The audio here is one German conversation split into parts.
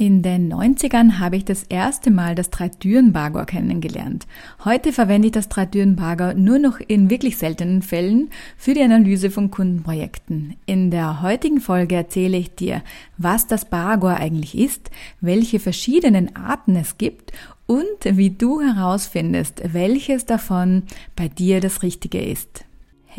In den 90ern habe ich das erste Mal das Dreitüren-Bagor kennengelernt. Heute verwende ich das Dreitüren-Bagor nur noch in wirklich seltenen Fällen für die Analyse von Kundenprojekten. In der heutigen Folge erzähle ich dir, was das Bagor eigentlich ist, welche verschiedenen Arten es gibt und wie du herausfindest, welches davon bei dir das Richtige ist.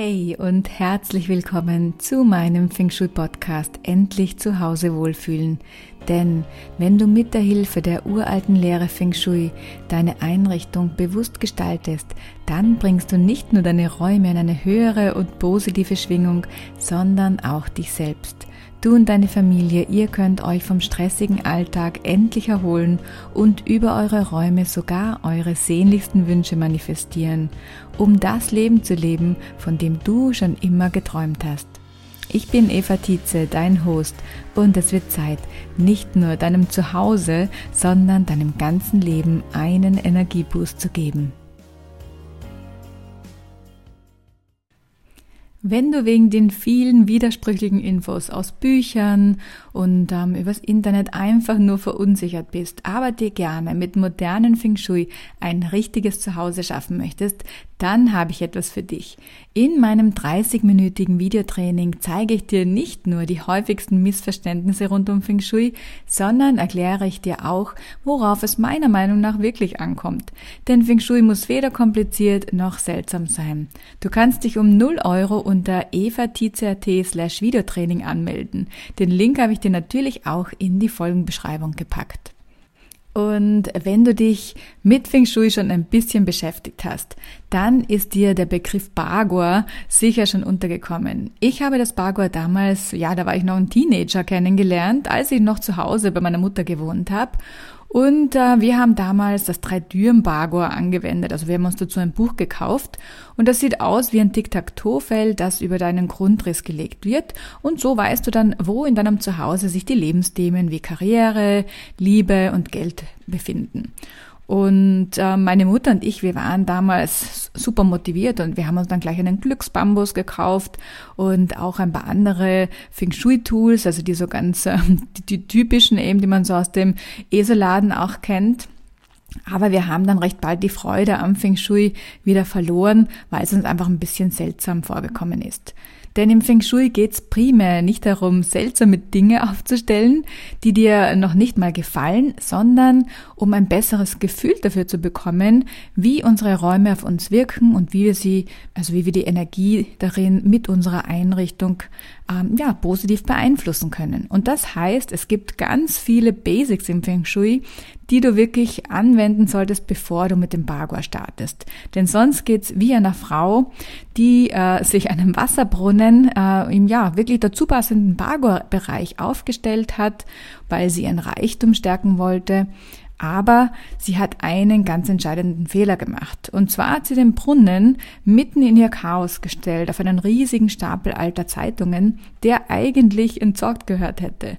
Hey und herzlich willkommen zu meinem Feng Shui Podcast Endlich zu Hause wohlfühlen. Denn wenn du mit der Hilfe der uralten Lehre Feng Shui deine Einrichtung bewusst gestaltest, dann bringst du nicht nur deine Räume in eine höhere und positive Schwingung, sondern auch dich selbst. Du und deine Familie, ihr könnt euch vom stressigen Alltag endlich erholen und über eure Räume sogar eure sehnlichsten Wünsche manifestieren, um das Leben zu leben, von dem du schon immer geträumt hast. Ich bin Eva Tietze, dein Host, und es wird Zeit, nicht nur deinem Zuhause, sondern deinem ganzen Leben einen Energieboost zu geben. Wenn du wegen den vielen widersprüchlichen Infos aus Büchern und ähm, übers Internet einfach nur verunsichert bist, aber dir gerne mit modernen Feng Shui ein richtiges Zuhause schaffen möchtest, dann habe ich etwas für dich. In meinem 30-minütigen Videotraining zeige ich dir nicht nur die häufigsten Missverständnisse rund um Feng Shui, sondern erkläre ich dir auch, worauf es meiner Meinung nach wirklich ankommt. Denn Feng Shui muss weder kompliziert noch seltsam sein. Du kannst dich um 0 Euro unter evatizert slash Videotraining anmelden. Den Link habe ich dir natürlich auch in die Folgenbeschreibung gepackt. Und wenn du dich mit Feng Shui schon ein bisschen beschäftigt hast, dann ist dir der Begriff Bagua sicher schon untergekommen. Ich habe das Bagua damals, ja, da war ich noch ein Teenager kennengelernt, als ich noch zu Hause bei meiner Mutter gewohnt habe. Und äh, wir haben damals das Drei-Düren-Bagor angewendet. Also wir haben uns dazu ein Buch gekauft und das sieht aus wie ein Tic-Tac-Toe-Feld, das über deinen Grundriss gelegt wird. Und so weißt du dann, wo in deinem Zuhause sich die Lebensthemen wie Karriere, Liebe und Geld befinden. Und äh, meine Mutter und ich, wir waren damals super motiviert und wir haben uns dann gleich einen Glücksbambus gekauft und auch ein paar andere Feng Shui Tools, also die so ganz äh, die, die typischen eben, die man so aus dem Eselladen auch kennt. Aber wir haben dann recht bald die Freude am Feng Shui wieder verloren, weil es uns einfach ein bisschen seltsam vorgekommen ist. Denn im Feng Shui geht es primär nicht darum, seltsame Dinge aufzustellen, die dir noch nicht mal gefallen, sondern um ein besseres Gefühl dafür zu bekommen, wie unsere Räume auf uns wirken und wie wir sie, also wie wir die Energie darin mit unserer Einrichtung ähm, ja, positiv beeinflussen können. Und das heißt, es gibt ganz viele Basics im Feng Shui, die du wirklich anwenden solltest, bevor du mit dem Bagua startest. Denn sonst geht's wie einer Frau, die äh, sich einen Wasserbrunnen äh, im ja wirklich dazu passenden Bagua-Bereich aufgestellt hat, weil sie ihren Reichtum stärken wollte. Aber sie hat einen ganz entscheidenden Fehler gemacht. Und zwar hat sie den Brunnen mitten in ihr Chaos gestellt, auf einen riesigen Stapel alter Zeitungen, der eigentlich entsorgt gehört hätte.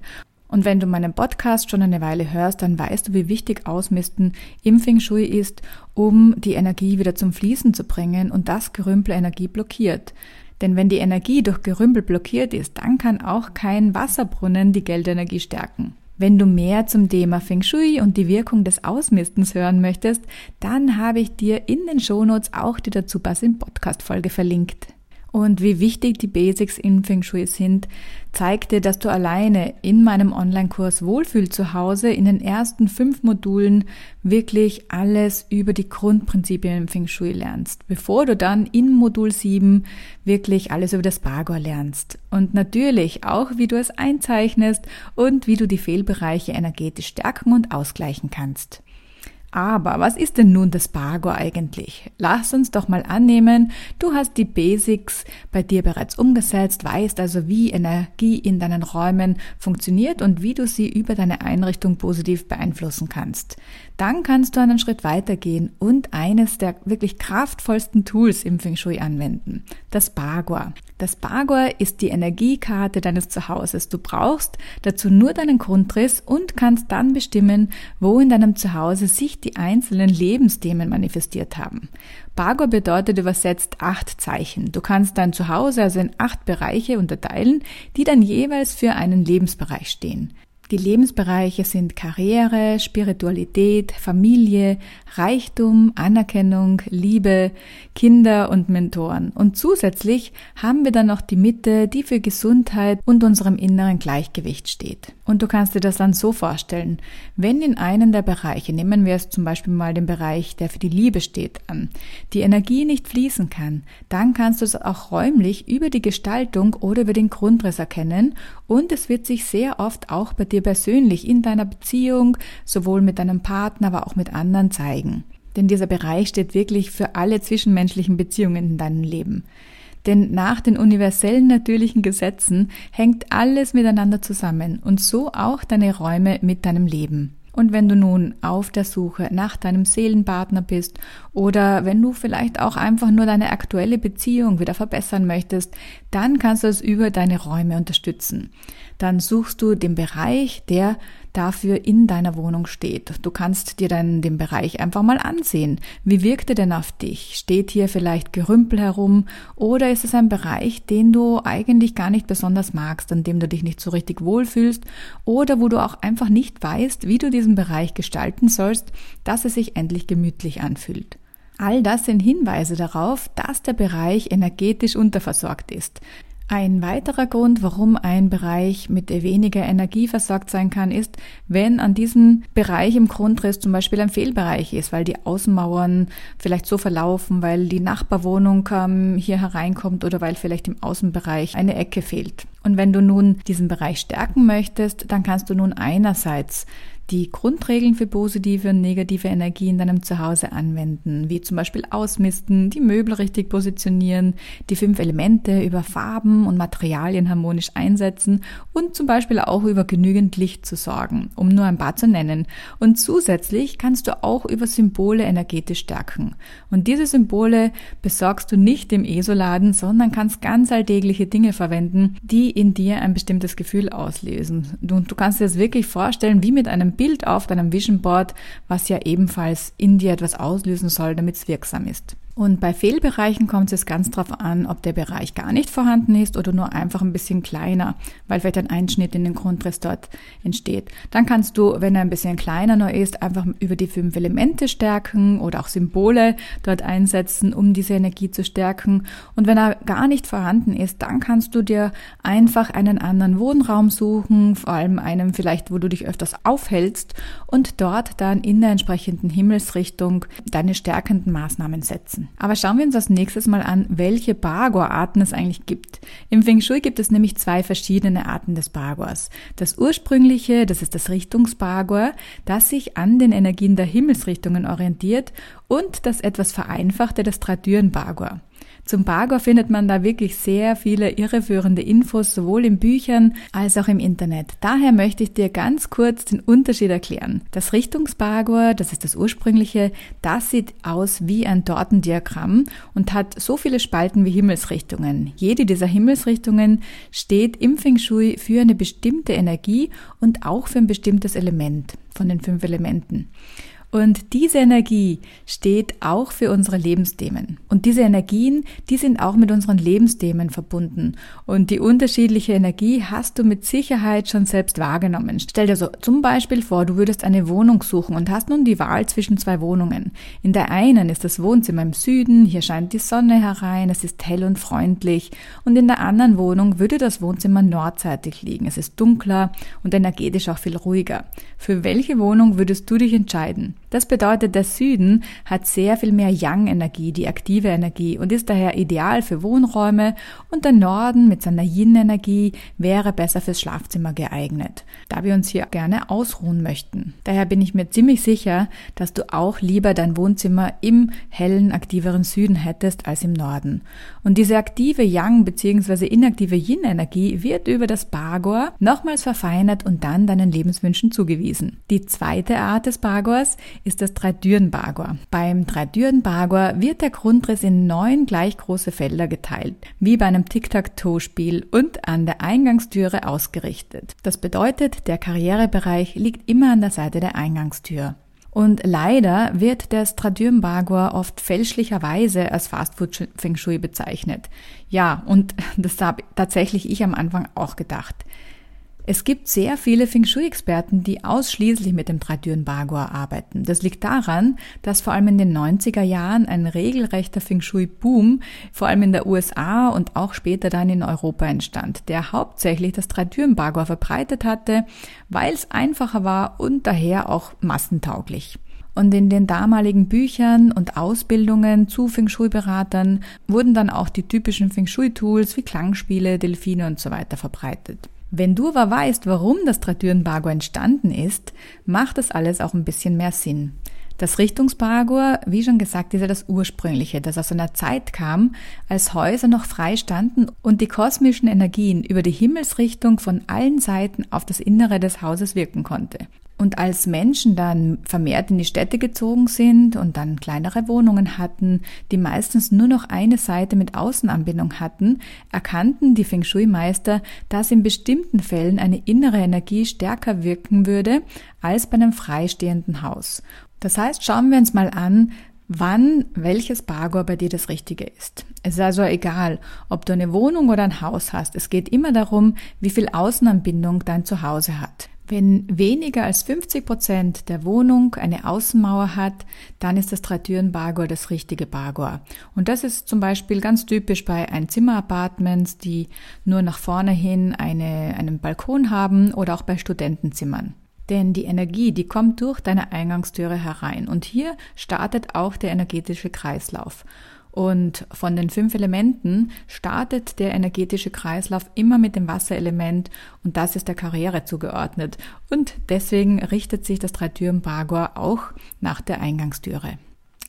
Und wenn du meinen Podcast schon eine Weile hörst, dann weißt du, wie wichtig Ausmisten im Feng Shui ist, um die Energie wieder zum Fließen zu bringen und das Gerümpel Energie blockiert. Denn wenn die Energie durch Gerümpel blockiert ist, dann kann auch kein Wasserbrunnen die Geldenergie stärken. Wenn du mehr zum Thema Feng Shui und die Wirkung des Ausmistens hören möchtest, dann habe ich dir in den Shownotes auch die dazu passende Podcast-Folge verlinkt. Und wie wichtig die Basics in Feng Shui sind, zeigte, dass du alleine in meinem Online-Kurs Wohlfühl zu Hause in den ersten fünf Modulen wirklich alles über die Grundprinzipien im Feng Shui lernst, bevor du dann in Modul 7 wirklich alles über das Bagor lernst. Und natürlich auch, wie du es einzeichnest und wie du die Fehlbereiche energetisch stärken und ausgleichen kannst. Aber was ist denn nun das Bargo eigentlich? Lass uns doch mal annehmen, du hast die Basics bei dir bereits umgesetzt, weißt also, wie Energie in deinen Räumen funktioniert und wie du sie über deine Einrichtung positiv beeinflussen kannst. Dann kannst du einen Schritt weitergehen und eines der wirklich kraftvollsten Tools im Feng Shui anwenden, das Bagua. Das Bagua ist die Energiekarte deines Zuhauses. Du brauchst dazu nur deinen Grundriss und kannst dann bestimmen, wo in deinem Zuhause sich die einzelnen Lebensthemen manifestiert haben. Bagua bedeutet übersetzt acht Zeichen. Du kannst dein Zuhause also in acht Bereiche unterteilen, die dann jeweils für einen Lebensbereich stehen. Die Lebensbereiche sind Karriere, Spiritualität, Familie, Reichtum, Anerkennung, Liebe, Kinder und Mentoren. Und zusätzlich haben wir dann noch die Mitte, die für Gesundheit und unserem inneren Gleichgewicht steht. Und du kannst dir das dann so vorstellen, wenn in einem der Bereiche, nehmen wir es zum Beispiel mal den Bereich, der für die Liebe steht, an, die Energie nicht fließen kann, dann kannst du es auch räumlich über die Gestaltung oder über den Grundriss erkennen und es wird sich sehr oft auch bei dir dir persönlich in deiner Beziehung, sowohl mit deinem Partner, aber auch mit anderen zeigen. Denn dieser Bereich steht wirklich für alle zwischenmenschlichen Beziehungen in deinem Leben. Denn nach den universellen natürlichen Gesetzen hängt alles miteinander zusammen und so auch deine Räume mit deinem Leben. Und wenn du nun auf der Suche nach deinem Seelenpartner bist oder wenn du vielleicht auch einfach nur deine aktuelle Beziehung wieder verbessern möchtest, dann kannst du es über deine Räume unterstützen dann suchst du den Bereich, der dafür in deiner Wohnung steht. Du kannst dir dann den Bereich einfach mal ansehen. Wie wirkt er denn auf dich? Steht hier vielleicht Gerümpel herum oder ist es ein Bereich, den du eigentlich gar nicht besonders magst, an dem du dich nicht so richtig wohlfühlst oder wo du auch einfach nicht weißt, wie du diesen Bereich gestalten sollst, dass es sich endlich gemütlich anfühlt. All das sind Hinweise darauf, dass der Bereich energetisch unterversorgt ist. Ein weiterer Grund, warum ein Bereich mit weniger Energie versorgt sein kann, ist, wenn an diesem Bereich im Grundriss zum Beispiel ein Fehlbereich ist, weil die Außenmauern vielleicht so verlaufen, weil die Nachbarwohnung ähm, hier hereinkommt oder weil vielleicht im Außenbereich eine Ecke fehlt. Und wenn du nun diesen Bereich stärken möchtest, dann kannst du nun einerseits die Grundregeln für positive und negative Energie in deinem Zuhause anwenden, wie zum Beispiel ausmisten, die Möbel richtig positionieren, die fünf Elemente über Farben und Materialien harmonisch einsetzen und zum Beispiel auch über genügend Licht zu sorgen, um nur ein paar zu nennen. Und zusätzlich kannst du auch über Symbole energetisch stärken. Und diese Symbole besorgst du nicht im ESO-Laden, sondern kannst ganz alltägliche Dinge verwenden, die in dir ein bestimmtes Gefühl auslösen. Und du kannst dir das wirklich vorstellen, wie mit einem Bild auf deinem Vision Board, was ja ebenfalls in dir etwas auslösen soll, damit es wirksam ist. Und bei Fehlbereichen kommt es ganz darauf an, ob der Bereich gar nicht vorhanden ist oder nur einfach ein bisschen kleiner, weil vielleicht ein Einschnitt in den Grundriss dort entsteht. Dann kannst du, wenn er ein bisschen kleiner nur ist, einfach über die fünf Elemente stärken oder auch Symbole dort einsetzen, um diese Energie zu stärken. Und wenn er gar nicht vorhanden ist, dann kannst du dir einfach einen anderen Wohnraum suchen, vor allem einen vielleicht, wo du dich öfters aufhältst und dort dann in der entsprechenden Himmelsrichtung deine stärkenden Maßnahmen setzen lassen. Aber schauen wir uns als nächstes mal an, welche Bagor-Arten es eigentlich gibt. Im Feng Shui gibt es nämlich zwei verschiedene Arten des Bagors. Das ursprüngliche, das ist das Richtungsbagor, das sich an den Energien der Himmelsrichtungen orientiert und das etwas vereinfachte, das Tradieren-Bagor. Zum Bagor findet man da wirklich sehr viele irreführende Infos, sowohl in Büchern als auch im Internet. Daher möchte ich dir ganz kurz den Unterschied erklären. Das Richtungsbagor, das ist das ursprüngliche, das sieht aus wie ein Tortendiagramm und hat so viele Spalten wie Himmelsrichtungen. Jede dieser Himmelsrichtungen steht im Feng Shui für eine bestimmte Energie und auch für ein bestimmtes Element von den fünf Elementen. Und diese Energie steht auch für unsere Lebensthemen. Und diese Energien, die sind auch mit unseren Lebensthemen verbunden. Und die unterschiedliche Energie hast du mit Sicherheit schon selbst wahrgenommen. Stell dir so zum Beispiel vor, du würdest eine Wohnung suchen und hast nun die Wahl zwischen zwei Wohnungen. In der einen ist das Wohnzimmer im Süden, hier scheint die Sonne herein, es ist hell und freundlich. Und in der anderen Wohnung würde das Wohnzimmer nordseitig liegen. Es ist dunkler und energetisch auch viel ruhiger. Für welche Wohnung würdest du dich entscheiden? Das bedeutet, der Süden hat sehr viel mehr Yang-Energie, die aktive Energie und ist daher ideal für Wohnräume und der Norden mit seiner Yin-Energie wäre besser fürs Schlafzimmer geeignet, da wir uns hier gerne ausruhen möchten. Daher bin ich mir ziemlich sicher, dass du auch lieber dein Wohnzimmer im hellen, aktiveren Süden hättest als im Norden. Und diese aktive Yang bzw. inaktive Yin-Energie wird über das Bagor nochmals verfeinert und dann deinen Lebenswünschen zugewiesen. Die zweite Art des Bagors ist das Dreidüren-Bagor. Beim Dreidüren-Bagor wird der Grundriss in neun gleich große Felder geteilt, wie bei einem Tic-Tac-Toe-Spiel und an der Eingangstüre ausgerichtet. Das bedeutet, der Karrierebereich liegt immer an der Seite der Eingangstür. Und leider wird der Stradürn Bagor oft fälschlicherweise als Fastfood Feng Shui bezeichnet. Ja, und das habe tatsächlich ich am Anfang auch gedacht. Es gibt sehr viele Feng Shui-Experten, die ausschließlich mit dem Drei-Türen Bagua arbeiten. Das liegt daran, dass vor allem in den 90er Jahren ein regelrechter Feng Shui-Boom, vor allem in der USA und auch später dann in Europa entstand, der hauptsächlich das Drei-Türen Bagua verbreitet hatte, weil es einfacher war und daher auch massentauglich. Und in den damaligen Büchern und Ausbildungen zu Feng Shui-Beratern wurden dann auch die typischen Feng Shui-Tools wie Klangspiele, Delfine und so weiter verbreitet. Wenn du aber weißt, warum das Tratüren-Bagua entstanden ist, macht das alles auch ein bisschen mehr Sinn. Das Richtungsparagor, wie schon gesagt, ist ja das ursprüngliche, das aus einer Zeit kam, als Häuser noch frei standen und die kosmischen Energien über die Himmelsrichtung von allen Seiten auf das Innere des Hauses wirken konnte. Und als Menschen dann vermehrt in die Städte gezogen sind und dann kleinere Wohnungen hatten, die meistens nur noch eine Seite mit Außenanbindung hatten, erkannten die Feng Shui-Meister, dass in bestimmten Fällen eine innere Energie stärker wirken würde als bei einem freistehenden Haus. Das heißt, schauen wir uns mal an, wann welches Bagor bei dir das Richtige ist. Es ist also egal, ob du eine Wohnung oder ein Haus hast. Es geht immer darum, wie viel Außenanbindung dein Zuhause hat. Wenn weniger als 50 Prozent der Wohnung eine Außenmauer hat, dann ist das Dreitüren-Bagor das richtige Bagor. Und das ist zum Beispiel ganz typisch bei Einzimmer-Apartments, die nur nach vorne hin eine, einen Balkon haben oder auch bei Studentenzimmern. Denn die Energie, die kommt durch deine Eingangstüre herein. Und hier startet auch der energetische Kreislauf. Und von den fünf Elementen startet der energetische Kreislauf immer mit dem Wasserelement und das ist der Karriere zugeordnet. Und deswegen richtet sich das Dreitüren-Bagor auch nach der Eingangstüre.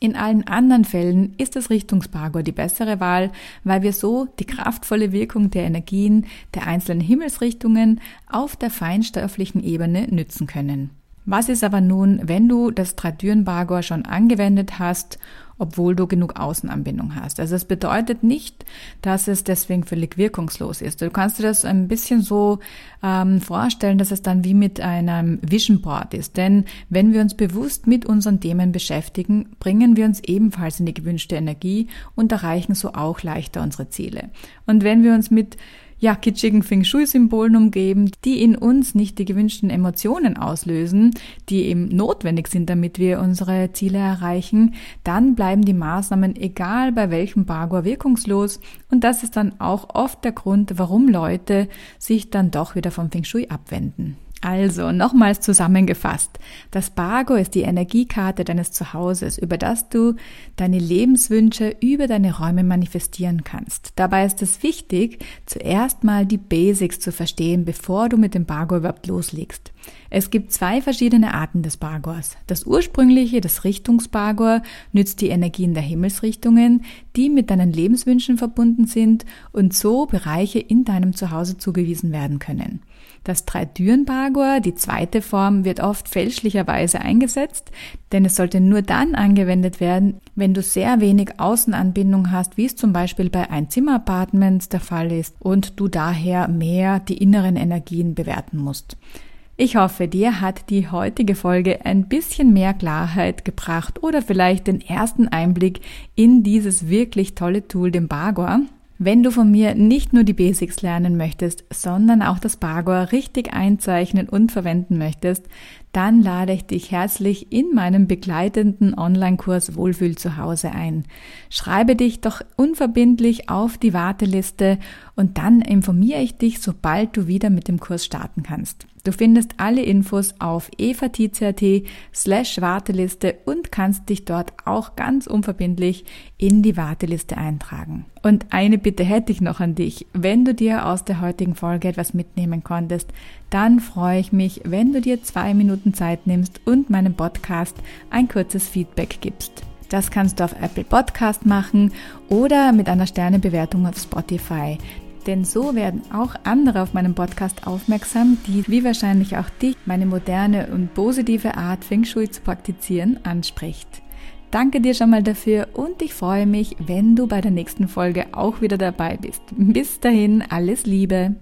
In allen anderen Fällen ist das Richtungsbargor die bessere Wahl, weil wir so die kraftvolle Wirkung der Energien der einzelnen Himmelsrichtungen auf der feinstofflichen Ebene nützen können. Was ist aber nun, wenn du das Dreitüren-Bagor schon angewendet hast obwohl du genug Außenanbindung hast. Also es bedeutet nicht, dass es deswegen völlig wirkungslos ist. Du kannst dir das ein bisschen so ähm, vorstellen, dass es dann wie mit einem Vision Board ist. Denn wenn wir uns bewusst mit unseren Themen beschäftigen, bringen wir uns ebenfalls in die gewünschte Energie und erreichen so auch leichter unsere Ziele. Und wenn wir uns mit ja, kitschigen Feng Shui-Symbolen umgeben, die in uns nicht die gewünschten Emotionen auslösen, die eben notwendig sind, damit wir unsere Ziele erreichen, dann bleiben die Maßnahmen, egal bei welchem Bagua, wirkungslos. Und das ist dann auch oft der Grund, warum Leute sich dann doch wieder vom Feng Shui abwenden. Also, nochmals zusammengefasst. Das Bargo ist die Energiekarte deines Zuhauses, über das du deine Lebenswünsche über deine Räume manifestieren kannst. Dabei ist es wichtig, zuerst mal die Basics zu verstehen, bevor du mit dem Bargo überhaupt loslegst. Es gibt zwei verschiedene Arten des Bargors. Das ursprüngliche, das Richtungsbargor, nützt die Energien der Himmelsrichtungen, die mit deinen Lebenswünschen verbunden sind und so Bereiche in deinem Zuhause zugewiesen werden können. Das Dreitüren-Bagor, die zweite Form, wird oft fälschlicherweise eingesetzt, denn es sollte nur dann angewendet werden, wenn du sehr wenig Außenanbindung hast, wie es zum Beispiel bei Einzimmer-Apartments der Fall ist und du daher mehr die inneren Energien bewerten musst. Ich hoffe, dir hat die heutige Folge ein bisschen mehr Klarheit gebracht oder vielleicht den ersten Einblick in dieses wirklich tolle Tool, den Bagor. Wenn du von mir nicht nur die Basics lernen möchtest, sondern auch das Bagor richtig einzeichnen und verwenden möchtest, dann lade ich dich herzlich in meinem begleitenden Online-Kurs Wohlfühl zu Hause ein. Schreibe dich doch unverbindlich auf die Warteliste und dann informiere ich dich, sobald du wieder mit dem Kurs starten kannst. Du findest alle Infos auf evatizat slash Warteliste und kannst dich dort auch ganz unverbindlich in die Warteliste eintragen. Und eine Bitte hätte ich noch an dich. Wenn du dir aus der heutigen Folge etwas mitnehmen konntest, dann freue ich mich, wenn du dir zwei Minuten Zeit nimmst und meinem Podcast ein kurzes Feedback gibst. Das kannst du auf Apple Podcast machen oder mit einer Sternebewertung auf Spotify. Denn so werden auch andere auf meinem Podcast aufmerksam, die, wie wahrscheinlich auch dich, meine moderne und positive Art Feng Shui zu praktizieren anspricht. Danke dir schon mal dafür und ich freue mich, wenn du bei der nächsten Folge auch wieder dabei bist. Bis dahin, alles Liebe!